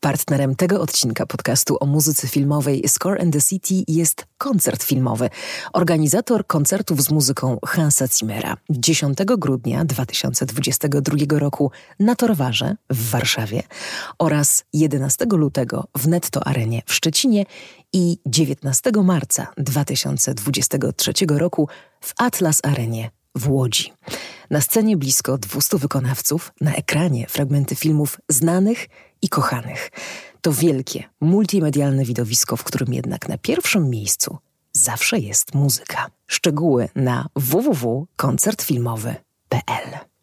Partnerem tego odcinka podcastu o muzyce filmowej Score and the City jest koncert filmowy. Organizator koncertów z muzyką Hansa Zimmera. 10 grudnia 2022 roku na Torwarze w Warszawie oraz 11 lutego w Netto Arenie w Szczecinie i 19 marca 2023 roku w Atlas Arenie w Łodzi. Na scenie blisko 200 wykonawców, na ekranie fragmenty filmów znanych i kochanych. To wielkie, multimedialne widowisko, w którym jednak na pierwszym miejscu zawsze jest muzyka. Szczegóły na www.koncertfilmowy.pl.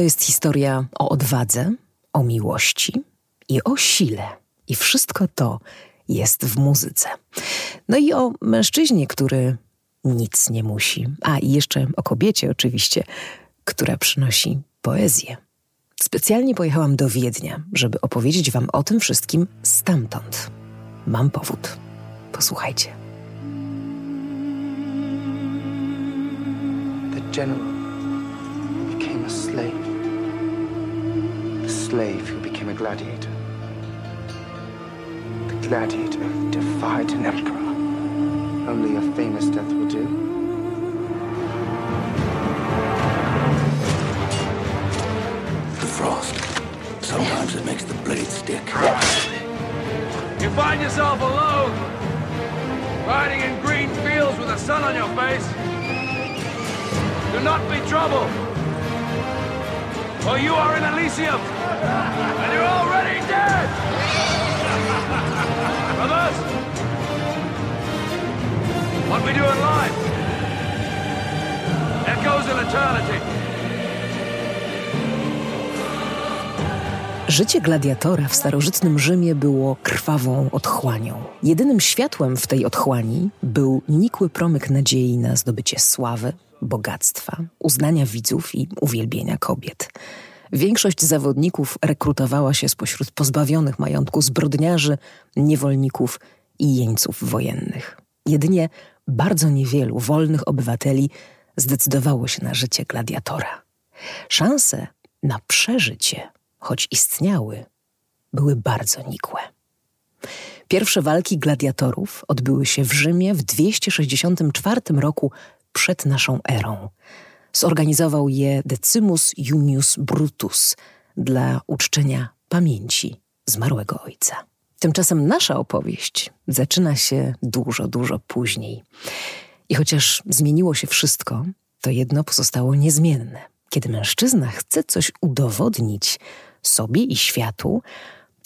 To jest historia o odwadze, o miłości i o sile. I wszystko to jest w muzyce. No i o mężczyźnie, który nic nie musi. A i jeszcze o kobiecie, oczywiście, która przynosi poezję. Specjalnie pojechałam do Wiednia, żeby opowiedzieć Wam o tym wszystkim stamtąd. Mam powód. Posłuchajcie. The general became a slave. The slave who became a gladiator. The gladiator defied an emperor. Only a famous death will do. The frost. Sometimes it makes the blade stick. You find yourself alone, riding in green fields with the sun on your face. Do not be troubled, for you are in Elysium, and you're already dead. Brothers, what we do in life echoes in eternity. Życie gladiatora w starożytnym Rzymie było krwawą otchłanią. Jedynym światłem w tej otchłani był nikły promyk nadziei na zdobycie sławy, bogactwa, uznania widzów i uwielbienia kobiet. Większość zawodników rekrutowała się spośród pozbawionych majątku zbrodniarzy, niewolników i jeńców wojennych. Jedynie bardzo niewielu wolnych obywateli zdecydowało się na życie gladiatora. Szanse na przeżycie, choć istniały, były bardzo nikłe. Pierwsze walki gladiatorów odbyły się w Rzymie w 264 roku przed naszą erą. Zorganizował je Decimus Junius Brutus dla uczczenia pamięci zmarłego ojca. Tymczasem nasza opowieść zaczyna się dużo, dużo później. I chociaż zmieniło się wszystko, to jedno pozostało niezmienne. Kiedy mężczyzna chce coś udowodnić sobie i światu,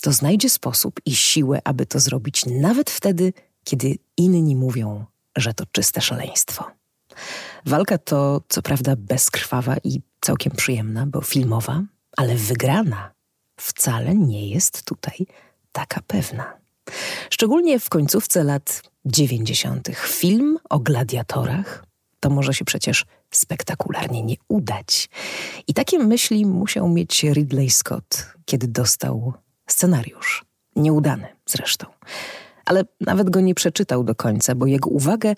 to znajdzie sposób i siłę, aby to zrobić nawet wtedy, kiedy inni mówią, że to czyste szaleństwo. Walka to co prawda bezkrwawa i całkiem przyjemna, bo filmowa, ale wygrana wcale nie jest tutaj taka pewna. Szczególnie w końcówce lat 90. Film o gladiatorach to może się przecież spektakularnie nie udać. I takie myśli musiał mieć Ridley Scott, kiedy dostał scenariusz. Nieudany zresztą. Ale nawet go nie przeczytał do końca, bo jego uwagę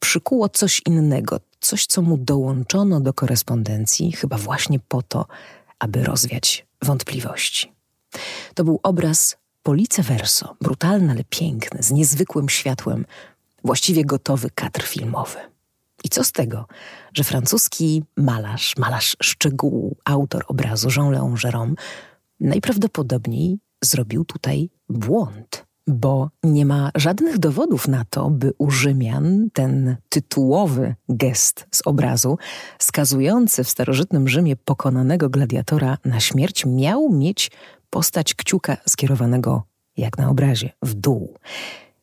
przykuło coś innego, coś, co mu dołączono do korespondencji, chyba właśnie po to, aby rozwiać wątpliwości. To był obraz Police Verso, brutalny, ale piękny, z niezwykłym światłem, właściwie gotowy kadr filmowy. I co z tego, że francuski malarz, malarz szczegółu, autor obrazu Jean-Léon Gérôme najprawdopodobniej zrobił tutaj błąd bo nie ma żadnych dowodów na to, by u Rzymian ten tytułowy gest z obrazu, skazujący w starożytnym Rzymie pokonanego gladiatora na śmierć, miał mieć postać kciuka skierowanego, jak na obrazie, w dół.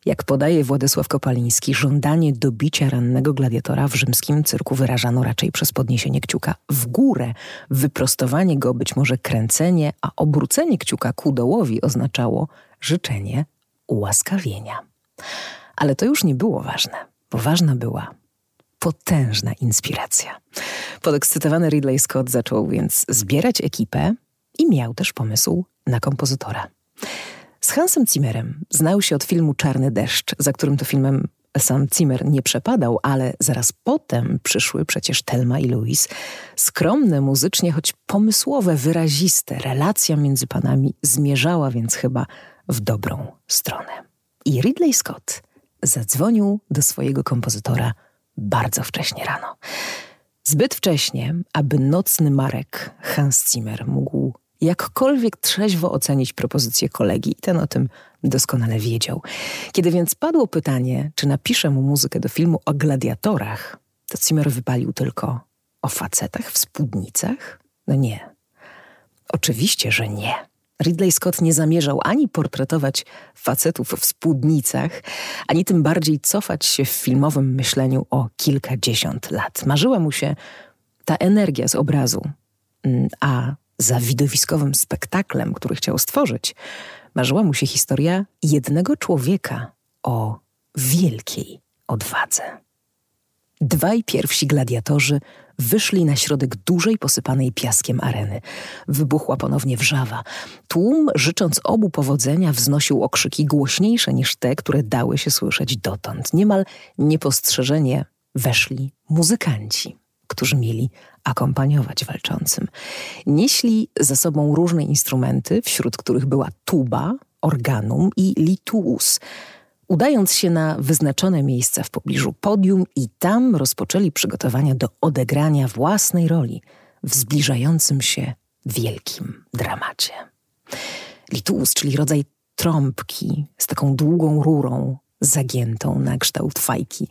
Jak podaje Władysław Kopaliński, żądanie dobicia rannego gladiatora w rzymskim cyrku wyrażano raczej przez podniesienie kciuka w górę. Wyprostowanie go, być może kręcenie, a obrócenie kciuka ku dołowi oznaczało życzenie ułaskawienia. Ale to już nie było ważne, bo ważna była potężna inspiracja. Podekscytowany Ridley Scott zaczął więc zbierać ekipę i miał też pomysł na kompozytora. Z Hansem Zimmerem znał się od filmu Czarny deszcz, za którym to filmem sam Zimmer nie przepadał, ale zaraz potem przyszły przecież Telma i Louis. Skromne muzycznie, choć pomysłowe, wyraziste, relacja między panami zmierzała więc chyba w dobrą stronę. I Ridley Scott zadzwonił do swojego kompozytora bardzo wcześnie rano. Zbyt wcześnie, aby nocny Marek Hans Zimmer mógł jakkolwiek trzeźwo ocenić propozycję kolegi i ten o tym doskonale wiedział. Kiedy więc padło pytanie, czy napisze mu muzykę do filmu o gladiatorach, to Zimmer wypalił tylko o facetach w spódnicach? No nie. Oczywiście, że nie. Ridley Scott nie zamierzał ani portretować facetów w spódnicach, ani tym bardziej cofać się w filmowym myśleniu o kilkadziesiąt lat. Marzyła mu się ta energia z obrazu, mm, a za widowiskowym spektaklem, który chciał stworzyć, marzyła mu się historia jednego człowieka o wielkiej odwadze. Dwaj pierwsi gladiatorzy wyszli na środek dużej, posypanej piaskiem areny. Wybuchła ponownie wrzawa. Tłum, życząc obu powodzenia, wznosił okrzyki głośniejsze niż te, które dały się słyszeć dotąd. Niemal niepostrzeżenie weszli muzykanci, którzy mieli akompaniować walczącym. Nieśli za sobą różne instrumenty, wśród których była tuba, organum i lituus – udając się na wyznaczone miejsca w pobliżu podium i tam rozpoczęli przygotowania do odegrania własnej roli w zbliżającym się wielkim dramacie. Litus, czyli rodzaj trąbki z taką długą rurą zagiętą na kształt fajki.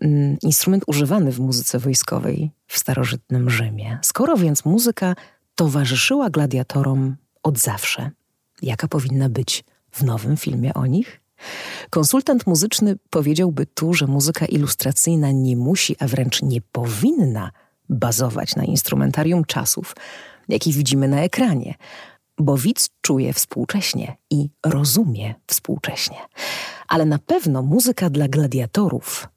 Mm, instrument używany w muzyce wojskowej w starożytnym Rzymie. Skoro więc muzyka towarzyszyła gladiatorom od zawsze, jaka powinna być w nowym filmie o nich? Konsultant muzyczny powiedziałby tu, że muzyka ilustracyjna nie musi, a wręcz nie powinna bazować na instrumentarium czasów, jakich widzimy na ekranie, bo widz czuje współcześnie i rozumie współcześnie. Ale na pewno muzyka dla gladiatorów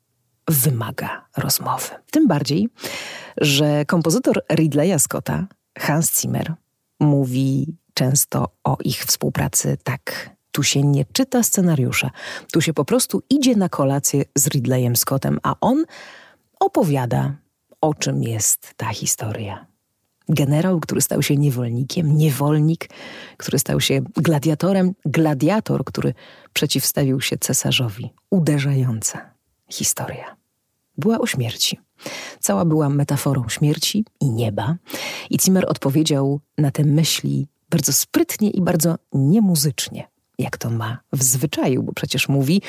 wymaga rozmowy. Tym bardziej, że kompozytor Ridleya Scotta, Hans Zimmer, mówi często o ich współpracy tak tu się nie czyta scenariusza. Tu się po prostu idzie na kolację z Ridleyem Scottem, a on opowiada, o czym jest ta historia. Generał, który stał się niewolnikiem, niewolnik, który stał się gladiatorem, gladiator, który przeciwstawił się cesarzowi. Uderzająca historia. Była o śmierci. Cała była metaforą śmierci i nieba. I Zimmer odpowiedział na te myśli bardzo sprytnie i bardzo niemuzycznie jak to ma w zwyczaju, bo przecież mówi,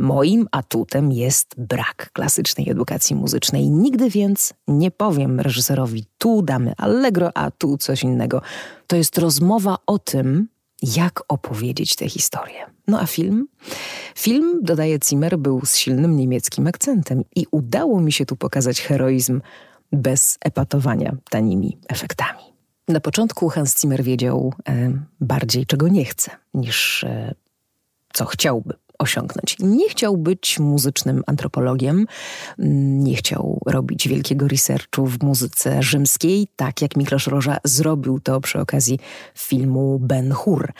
Moim atutem jest brak klasycznej edukacji muzycznej. Nigdy więc nie powiem reżyserowi, tu damy allegro, a tu coś innego. To jest rozmowa o tym, jak opowiedzieć tę historię. No a film? Film, dodaje Zimmer, był z silnym niemieckim akcentem i udało mi się tu pokazać heroizm bez epatowania tanimi efektami. Na początku Hans Zimmer wiedział e, bardziej, czego nie chce, niż e, co chciałby osiągnąć. Nie chciał być muzycznym antropologiem, nie chciał robić wielkiego researchu w muzyce rzymskiej, tak jak Miklosz Roża zrobił to przy okazji filmu Ben Hur.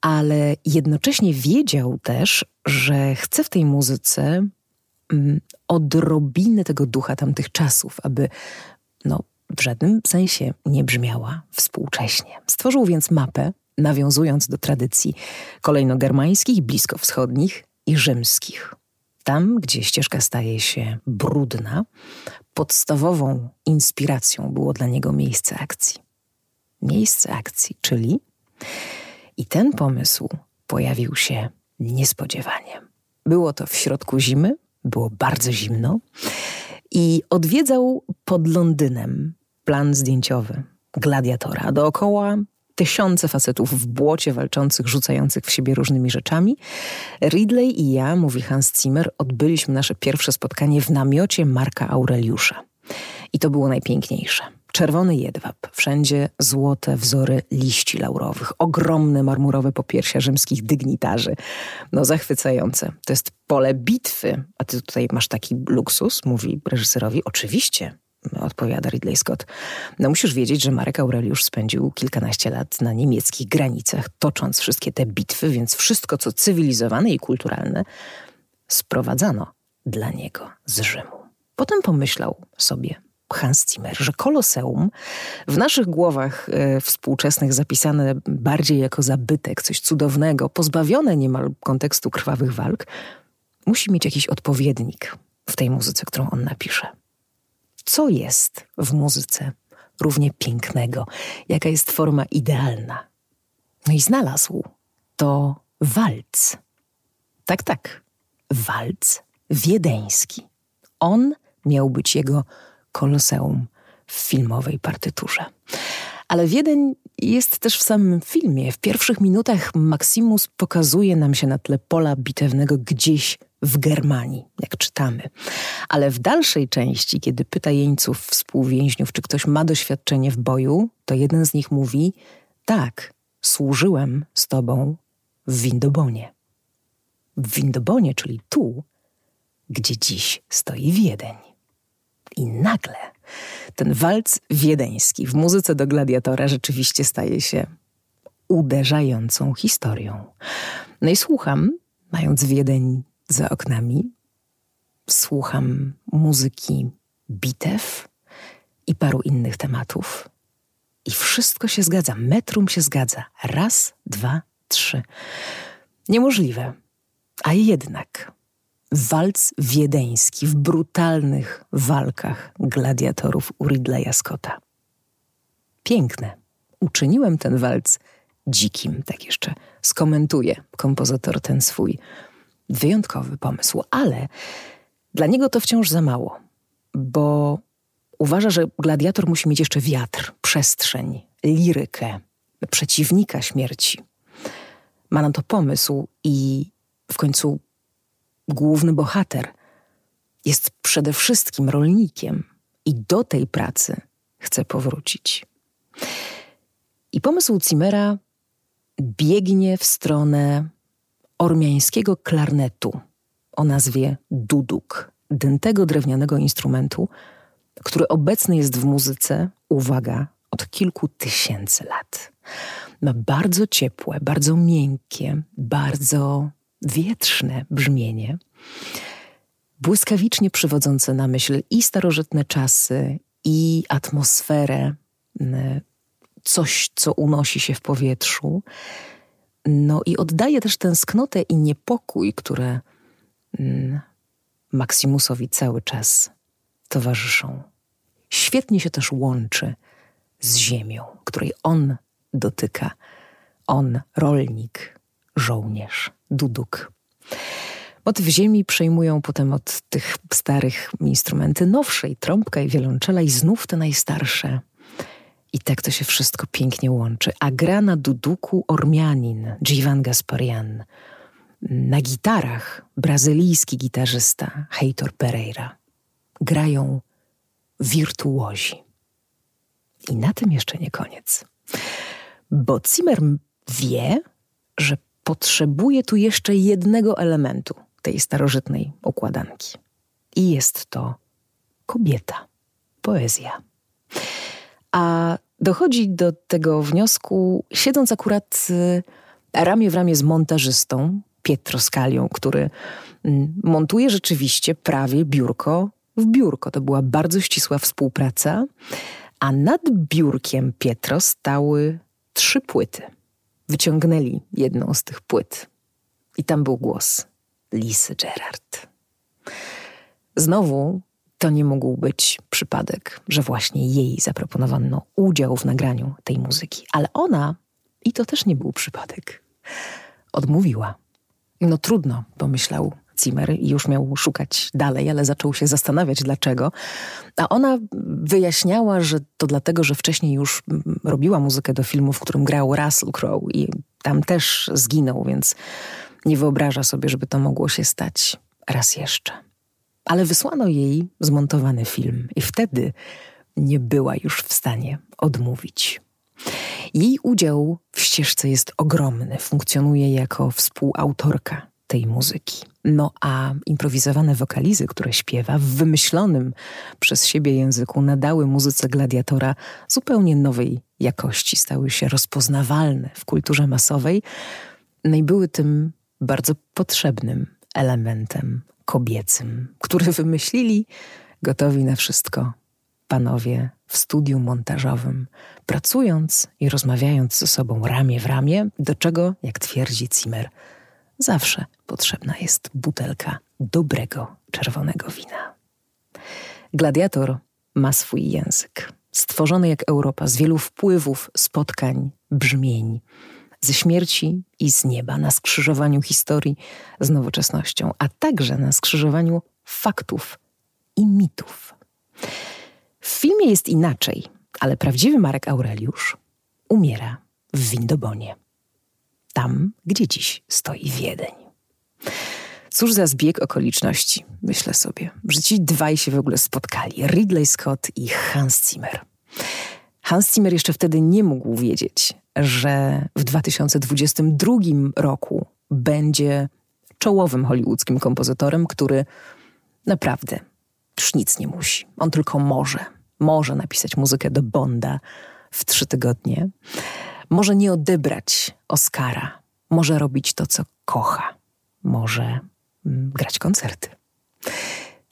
Ale jednocześnie wiedział też, że chce w tej muzyce mm, odrobiny tego ducha tamtych czasów, aby no, w żadnym sensie nie brzmiała współcześnie. Stworzył więc mapę, nawiązując do tradycji kolejno-germańskich, bliskowschodnich i rzymskich. Tam, gdzie ścieżka staje się brudna, podstawową inspiracją było dla niego miejsce akcji. Miejsce akcji, czyli i ten pomysł pojawił się niespodziewanie. Było to w środku zimy, było bardzo zimno i odwiedzał pod Londynem plan zdjęciowy gladiatora. Dookoła tysiące facetów w błocie walczących, rzucających w siebie różnymi rzeczami. Ridley i ja, mówi Hans Zimmer, odbyliśmy nasze pierwsze spotkanie w namiocie Marka Aureliusza. I to było najpiękniejsze. Czerwony jedwab, wszędzie złote wzory liści laurowych, ogromne marmurowe popiersia rzymskich dygnitarzy. No zachwycające. To jest pole bitwy, a ty tutaj masz taki luksus, mówi reżyserowi. Oczywiście, odpowiada Ridley Scott. No musisz wiedzieć, że Marek Aureliusz spędził kilkanaście lat na niemieckich granicach, tocząc wszystkie te bitwy, więc wszystko, co cywilizowane i kulturalne, sprowadzano dla niego z Rzymu. Potem pomyślał sobie Hans Zimmer, że koloseum w naszych głowach e, współczesnych zapisane bardziej jako zabytek, coś cudownego, pozbawione niemal kontekstu krwawych walk, musi mieć jakiś odpowiednik w tej muzyce, którą on napisze co jest w muzyce równie pięknego, jaka jest forma idealna. No i znalazł to walc. Tak, tak, walc wiedeński. On miał być jego koloseum w filmowej partyturze. Ale Wiedeń jest też w samym filmie. W pierwszych minutach Maximus pokazuje nam się na tle pola bitewnego gdzieś w Germanii, jak czytamy. Ale w dalszej części, kiedy pyta jeńców współwięźniów, czy ktoś ma doświadczenie w boju, to jeden z nich mówi: Tak, służyłem z tobą w Windobonie. W Windobonie, czyli tu, gdzie dziś stoi Wiedeń. I nagle ten walc wiedeński w muzyce do gladiatora rzeczywiście staje się uderzającą historią. No i słucham, mając Wiedeń za oknami, słucham muzyki bitew i paru innych tematów. I wszystko się zgadza, metrum się zgadza. Raz, dwa, trzy. Niemożliwe. A jednak walc wiedeński w brutalnych walkach gladiatorów u Ridleya Scotta. Piękne. Uczyniłem ten walc dzikim, tak jeszcze skomentuje kompozytor ten swój wyjątkowy pomysł, ale dla niego to wciąż za mało, bo uważa, że gladiator musi mieć jeszcze wiatr, przestrzeń, lirykę, przeciwnika śmierci. Ma na to pomysł i w końcu główny bohater jest przede wszystkim rolnikiem i do tej pracy chce powrócić. I pomysł Cimera biegnie w stronę ormiańskiego klarnetu o nazwie duduk, dętego drewnianego instrumentu, który obecny jest w muzyce, uwaga, od kilku tysięcy lat. Ma bardzo ciepłe, bardzo miękkie, bardzo wietrzne brzmienie, błyskawicznie przywodzące na myśl i starożytne czasy, i atmosferę, coś, co unosi się w powietrzu. No i oddaje też tęsknotę i niepokój, które Maximusowi cały czas towarzyszą. Świetnie się też łączy z ziemią, której on dotyka. On, rolnik, żołnierz, duduk. Motyw ziemi przejmują potem od tych starych instrumenty nowsze, i trąbka, i wiolonczela, i znów te najstarsze. I tak to się wszystko pięknie łączy. A gra na duduku Ormianin, Jivan Gasparian. Na gitarach brazylijski gitarzysta Heitor Pereira. Grają wirtuozi. I na tym jeszcze nie koniec. Bo Zimmer wie, że potrzebuje tu jeszcze jednego elementu tej starożytnej układanki. I jest to kobieta, poezja. A dochodzi do tego wniosku, siedząc akurat y, ramię w ramię z montażystą Pietro Scalią, który mm, montuje rzeczywiście prawie biurko w biurko. To była bardzo ścisła współpraca, a nad biurkiem Pietro stały trzy płyty wyciągnęli jedną z tych płyt. I tam był głos Lisy Gerard. Znowu to nie mógł być przypadek, że właśnie jej zaproponowano udział w nagraniu tej muzyki, ale ona, i to też nie był przypadek, odmówiła. No trudno, pomyślał Zimmer i już miał szukać dalej, ale zaczął się zastanawiać dlaczego. A ona wyjaśniała, że to dlatego, że wcześniej już robiła muzykę do filmu, w którym grał Russell Crowe i tam też zginął, więc nie wyobraża sobie, żeby to mogło się stać raz jeszcze. Ale wysłano jej zmontowany film i wtedy nie była już w stanie odmówić. Jej udział w ścieżce jest ogromny, funkcjonuje jako współautorka tej muzyki. No a improwizowane wokalizy, które śpiewa w wymyślonym przez siebie języku, nadały muzyce gladiatora zupełnie nowej jakości, stały się rozpoznawalne w kulturze masowej, no i były tym bardzo potrzebnym elementem kobiecym, który wymyślili gotowi na wszystko panowie w studiu montażowym, pracując i rozmawiając ze sobą ramię w ramię, do czego, jak twierdzi Zimmer, zawsze potrzebna jest butelka dobrego czerwonego wina. Gladiator ma swój język, stworzony jak Europa z wielu wpływów, spotkań, brzmień, ze śmierci i z nieba, na skrzyżowaniu historii z nowoczesnością, a także na skrzyżowaniu faktów i mitów. W filmie jest inaczej, ale prawdziwy Marek Aureliusz umiera w Windobonie. Tam, gdzie dziś stoi Wiedeń. Cóż za zbieg okoliczności, myślę sobie, że ci dwaj się w ogóle spotkali. Ridley Scott i Hans Zimmer. Hans Zimmer jeszcze wtedy nie mógł wiedzieć, że w 2022 roku będzie czołowym hollywoodzkim kompozytorem, który naprawdę już nic nie musi. On tylko może. Może napisać muzykę do Bonda w trzy tygodnie. Może nie odebrać Oscara. Może robić to, co kocha. Może mm, grać koncerty.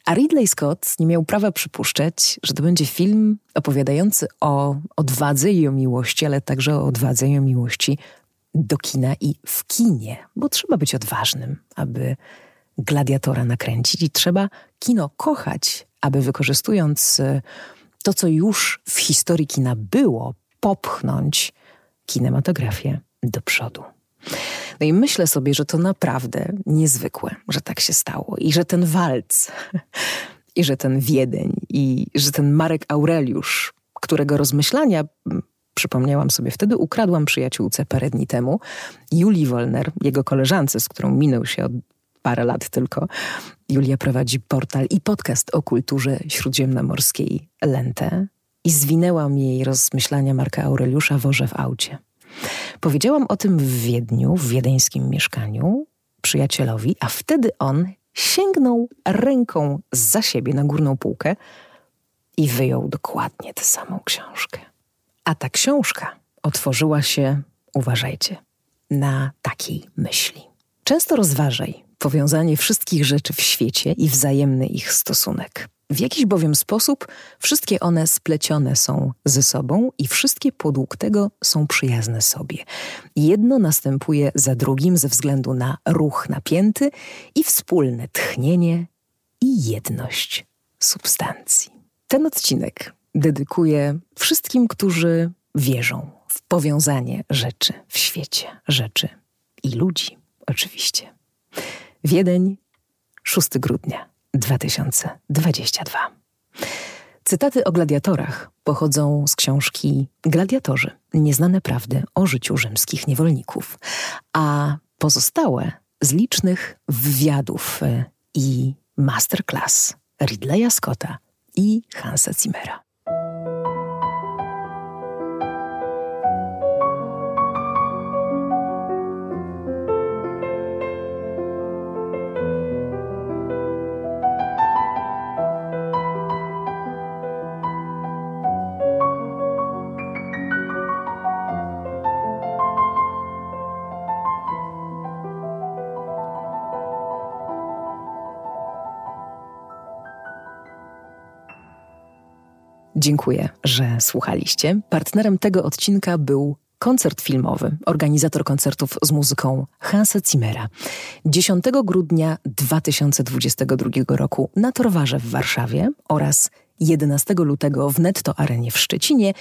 A Ridley Scott nie miał prawa przypuszczać, że to będzie film opowiadający o odwadze i o miłości, ale także o odwadze i o miłości do kina i w kinie, bo trzeba być odważnym, aby gladiatora nakręcić i trzeba kino kochać, aby wykorzystując e, to, co już w historii kina było, popchnąć kinematografię do przodu. No i myślę sobie, że to naprawdę niezwykłe, że tak się stało i że ten walc, i że ten Wiedeń, i że ten Marek Aureliusz, którego rozmyślania przypomniałam sobie wtedy, ukradłam przyjaciółce parę dni temu, Julii Wolner, jego koleżance, z którą minął się od parę lat tylko. Julia prowadzi portal i podcast o kulturze śródziemnomorskiej Lente i zwinęłam jej rozmyślania Marka Aureliusza worze w aucie. Powiedziałam o tym w Wiedniu, w wiedeńskim mieszkaniu, przyjacielowi, a wtedy on sięgnął ręką za siebie na górną półkę i wyjął dokładnie tę samą książkę. A ta książka otworzyła się, uważajcie, na takiej myśli. Często rozważaj powiązanie wszystkich rzeczy w świecie i wzajemny ich stosunek. W jakiś bowiem sposób wszystkie one splecione są ze sobą i wszystkie podług tego są przyjazne sobie. Jedno następuje za drugim ze względu na ruch napięty i wspólne tchnienie i jedność substancji. Ten odcinek dedykuję wszystkim, którzy wierzą w powiązanie rzeczy w świecie, rzeczy i ludzi, oczywiście. Wiedeń, 6 grudnia 2022. Cytaty o gladiatorach pochodzą z książki Gladiatorzy Nieznane prawdy o życiu rzymskich niewolników, a pozostałe z licznych wywiadów e, i masterclass Ridleya Scotta i Hansa Zimmera. Dziękuję, że słuchaliście. Partnerem tego odcinka był koncert filmowy, organizator koncertów z muzyką Hansa Zimmera. 10 grudnia 2022 roku na Torwarze w Warszawie oraz 11 lutego w Netto Arenie w Szczecinie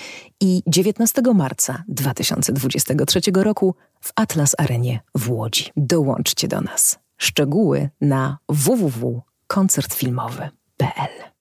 i 19 marca 2023 roku w Atlas Arenie w Łodzi. Dołączcie do nas. Szczegóły na www.koncertfilmowy.pl